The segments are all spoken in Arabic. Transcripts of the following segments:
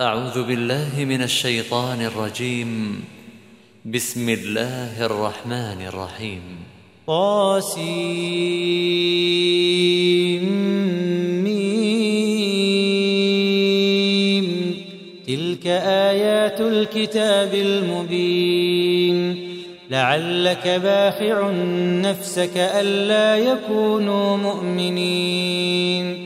أعوذ بالله من الشيطان الرجيم. بسم الله الرحمن الرحيم. طاسيم تلك آيات الكتاب المبين. لعلك باخع نفسك ألا يكونوا مؤمنين.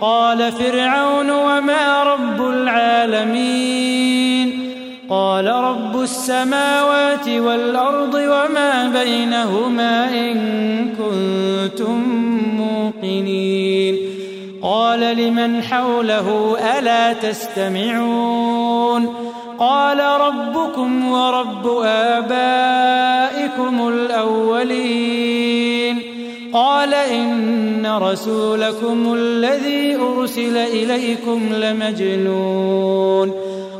قال فرعون وما رب العالمين قال رب السماوات والأرض وما بينهما إن كنتم موقنين قال لمن حوله ألا تستمعون قال ربكم ورب آبائكم الأولين قال إن رسولكم الذي أرسل إليكم لمجنون.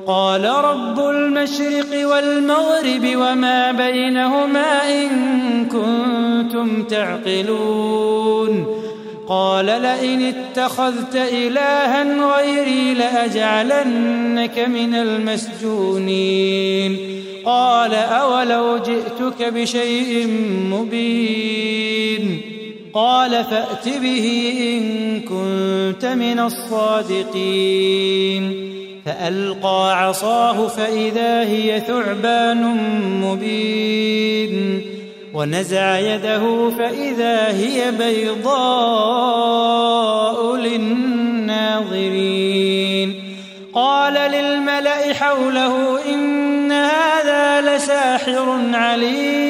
قال رب المشرق والمغرب وما بينهما إن كنتم تعقلون. قال لئن اتخذت إلها غيري لأجعلنك من المسجونين. قال أولو جئتك بشيء مبين. قال فأت به إن كنت من الصادقين. فألقى عصاه فإذا هي ثعبان مبين. ونزع يده فإذا هي بيضاء للناظرين. قال للملأ حوله إن هذا لساحر عليم.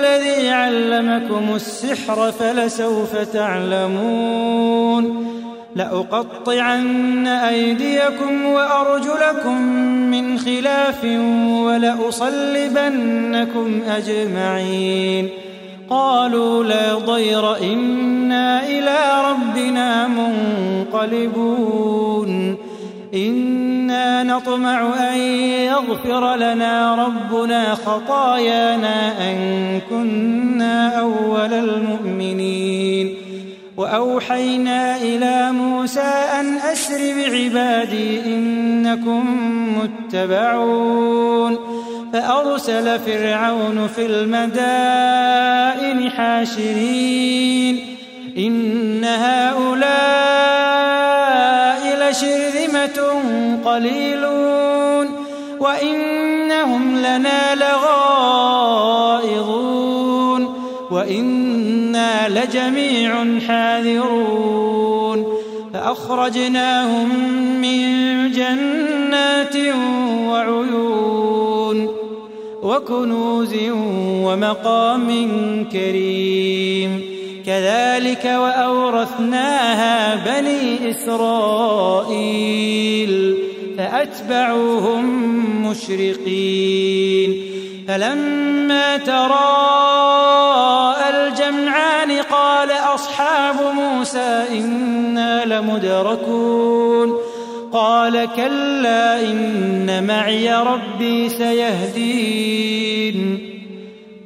علمكم السحر فلسوف تعلمون لأقطعن أيديكم وأرجلكم من خلاف ولأصلبنكم أجمعين قالوا لا ضير إنا إلى ربنا منقلبون إنا نطمع أن يغفر لنا ربنا خطايانا أن كنا أول المؤمنين وأوحينا إلى موسى أن أسر بعبادي إنكم متبعون فأرسل فرعون في المدائن حاشرين إن هؤلاء لشرذمة قليلون وإنهم لنا لغائظون وإنا لجميع حاذرون فأخرجناهم من جنات وعيون وكنوز ومقام كريم كذلك وأورثناها بني إسرائيل فأتبعوهم مشرقين فلما تراءى الجمعان قال أصحاب موسى إنا لمدركون قال كلا إن معي ربي سيهدين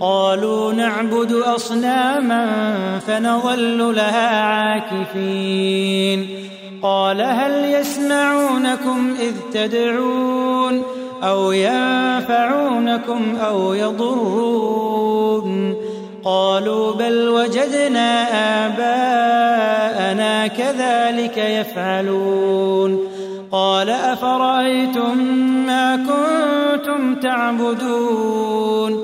قالوا نعبد أصناما فنظل لها عاكفين. قال هل يسمعونكم إذ تدعون أو ينفعونكم أو يضرون؟ قالوا بل وجدنا آباءنا كذلك يفعلون. قال أفرأيتم ما كنتم تعبدون؟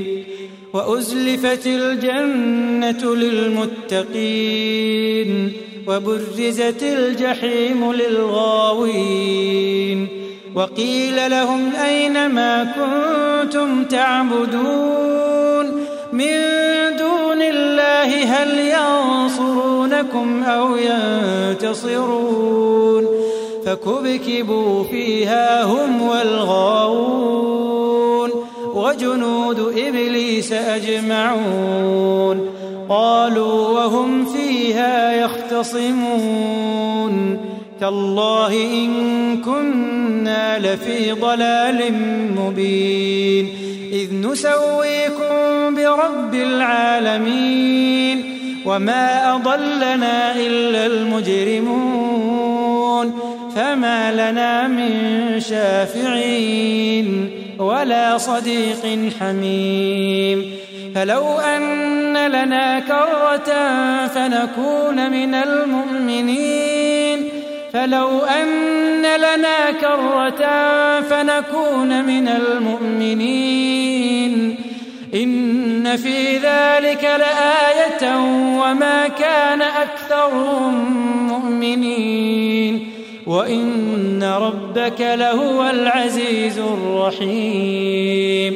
وأزلفت الجنة للمتقين وبرزت الجحيم للغاوين وقيل لهم أين ما كنتم تعبدون من دون الله هل ينصرونكم أو ينتصرون فكبكبوا فيها هم والغاوون وجنود إبليس أجمعون قالوا وهم فيها يختصمون تالله إن كنا لفي ضلال مبين إذ نسويكم برب العالمين وما أضلنا إلا المجرمون فما لنا من شافعين ولا صديق حميم. فلو أن لنا كرة فنكون من المؤمنين. فلو أن لنا كرة فنكون من المؤمنين. إن في ذلك لآية وما كان أكثرهم مؤمنين. وإن ربك لهو العزيز الرحيم.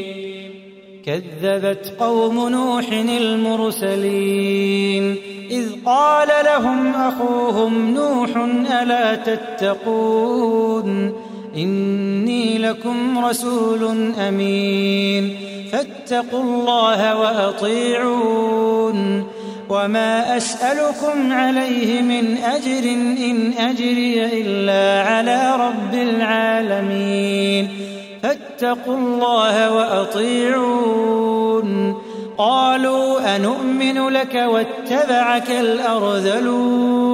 كذبت قوم نوح المرسلين إذ قال لهم أخوهم نوح ألا تتقون؟ إني لكم رسول أمين فاتقوا الله وأطيعون. وما أسألكم عليه من أجر إن أجري إلا على رب العالمين فاتقوا الله وأطيعون قالوا أنؤمن لك واتبعك الأرذلون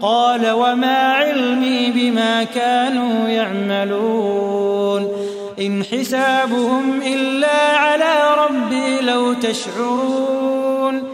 قال وما علمي بما كانوا يعملون إن حسابهم إلا على ربي لو تشعرون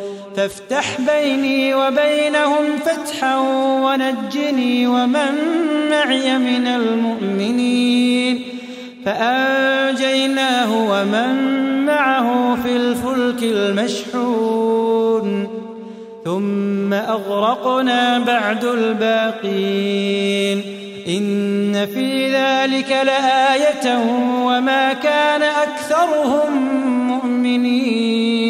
فافتح بيني وبينهم فتحا ونجني ومن معي من المؤمنين فأنجيناه ومن معه في الفلك المشحون ثم أغرقنا بعد الباقين إن في ذلك لآية وما كان أكثرهم مؤمنين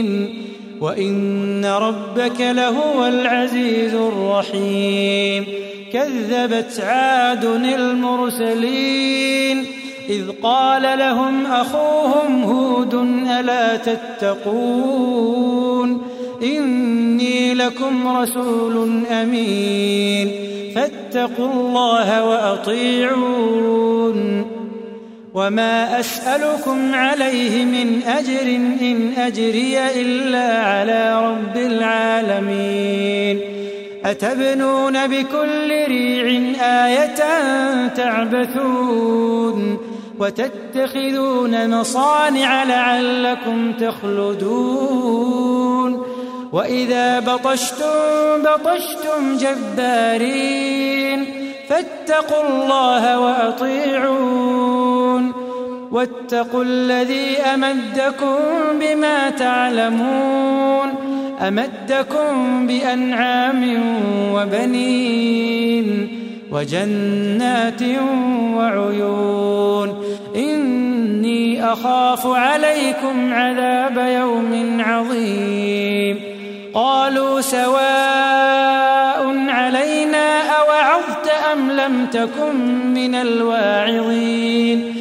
وإن ربك لهو العزيز الرحيم. كذبت عاد المرسلين. إذ قال لهم أخوهم هود ألا تتقون؟ إني لكم رسول أمين. فاتقوا الله وأطيعون. وما أسألكم عليه من أجر إن أجري إلا على رب العالمين أتبنون بكل ريع آية تعبثون وتتخذون مصانع لعلكم تخلدون وإذا بطشتم بطشتم جبارين فاتقوا الله وأطيعون واتقوا الذي أمدكم بما تعلمون أمدكم بأنعام وبنين وجنات وعيون إني أخاف عليكم عذاب يوم عظيم قالوا سواء علينا أوعظت أم لم تكن من الواعظين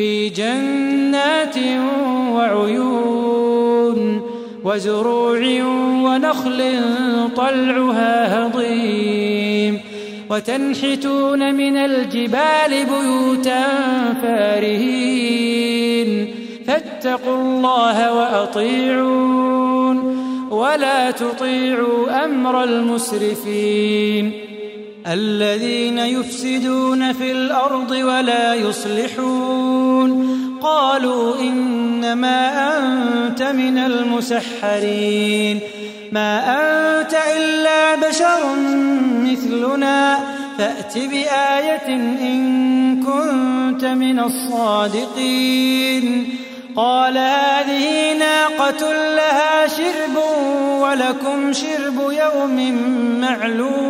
في جنات وعيون وزروع ونخل طلعها هضيم وتنحتون من الجبال بيوتا فارهين فاتقوا الله وأطيعون ولا تطيعوا أمر المسرفين الذين يفسدون في الأرض ولا يصلحون. قالوا إنما أنت من المسحرين. ما أنت إلا بشر مثلنا. فأت بآية إن كنت من الصادقين. قال هذه ناقة لها شرب ولكم شرب يوم معلوم.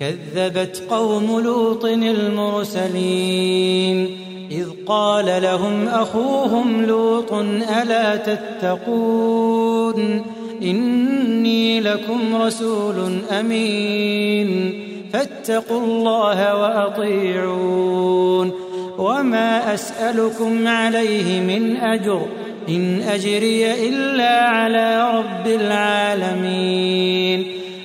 كذبت قوم لوط المرسلين إذ قال لهم أخوهم لوط ألا تتقون إني لكم رسول أمين فاتقوا الله وأطيعون وما أسألكم عليه من أجر إن أجري إلا على رب العالمين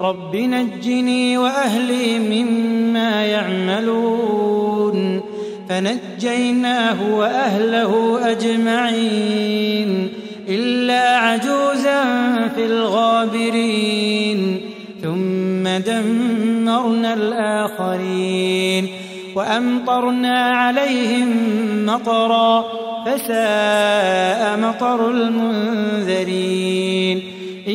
رب نجني وأهلي مما يعملون فنجيناه وأهله أجمعين إلا عجوزا في الغابرين ثم دمرنا الآخرين وأمطرنا عليهم مطرا فساء مطر المنذرين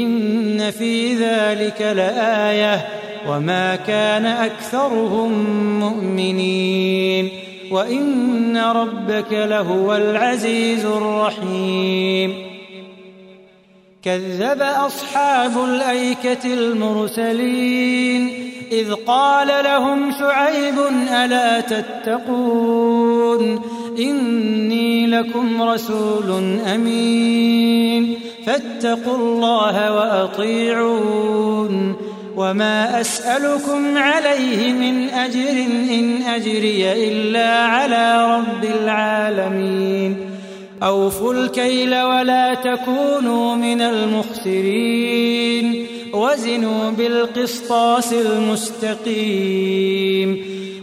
إن في ذلك لآية وما كان أكثرهم مؤمنين وإن ربك لهو العزيز الرحيم. كذب أصحاب الأيكة المرسلين إذ قال لهم شعيب ألا تتقون إني لكم رسول أمين. فاتقوا الله وأطيعون وما أسألكم عليه من أجر إن أجري إلا على رب العالمين أوفوا الكيل ولا تكونوا من المخسرين وزنوا بالقسطاس المستقيم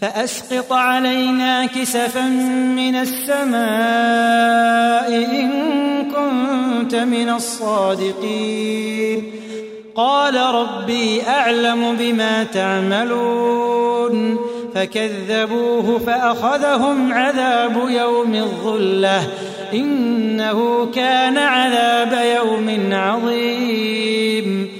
فأسقط علينا كسفا من السماء إن كنت من الصادقين. قال ربي أعلم بما تعملون. فكذبوه فأخذهم عذاب يوم الظلة. إنه كان عذاب يوم عظيم.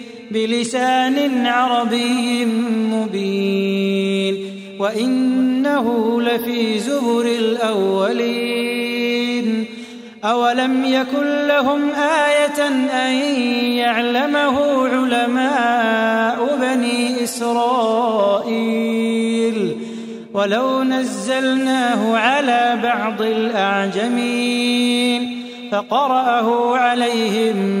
بلسان عربي مبين وإنه لفي زبر الأولين أولم يكن لهم آية أن يعلمه علماء بني إسرائيل ولو نزلناه على بعض الأعجمين فقرأه عليهم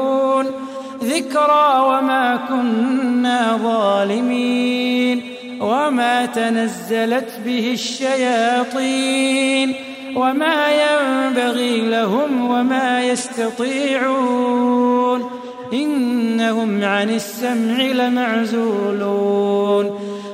ذكرى وما كنا ظالمين وما تنزلت به الشياطين وما ينبغي لهم وما يستطيعون إنهم عن السمع لمعزولون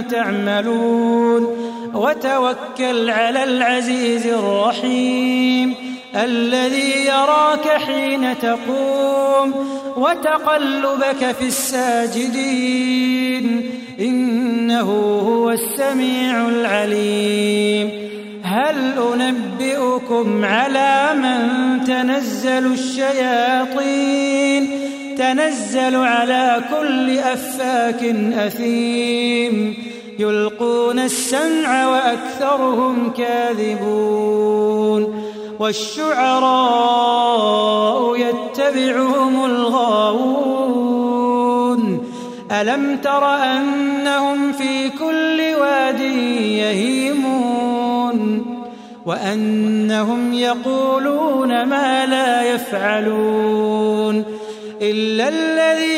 تعملون. وتوكل على العزيز الرحيم الذي يراك حين تقوم وتقلبك في الساجدين. إنه هو السميع العليم. هل أنبئكم على من تنزل الشياطين؟ تنزل على كل أفاك أثيم. يلقون السمع وأكثرهم كاذبون والشعراء يتبعهم الغاوون ألم تر أنهم في كل واد يهيمون وأنهم يقولون ما لا يفعلون إلا الذين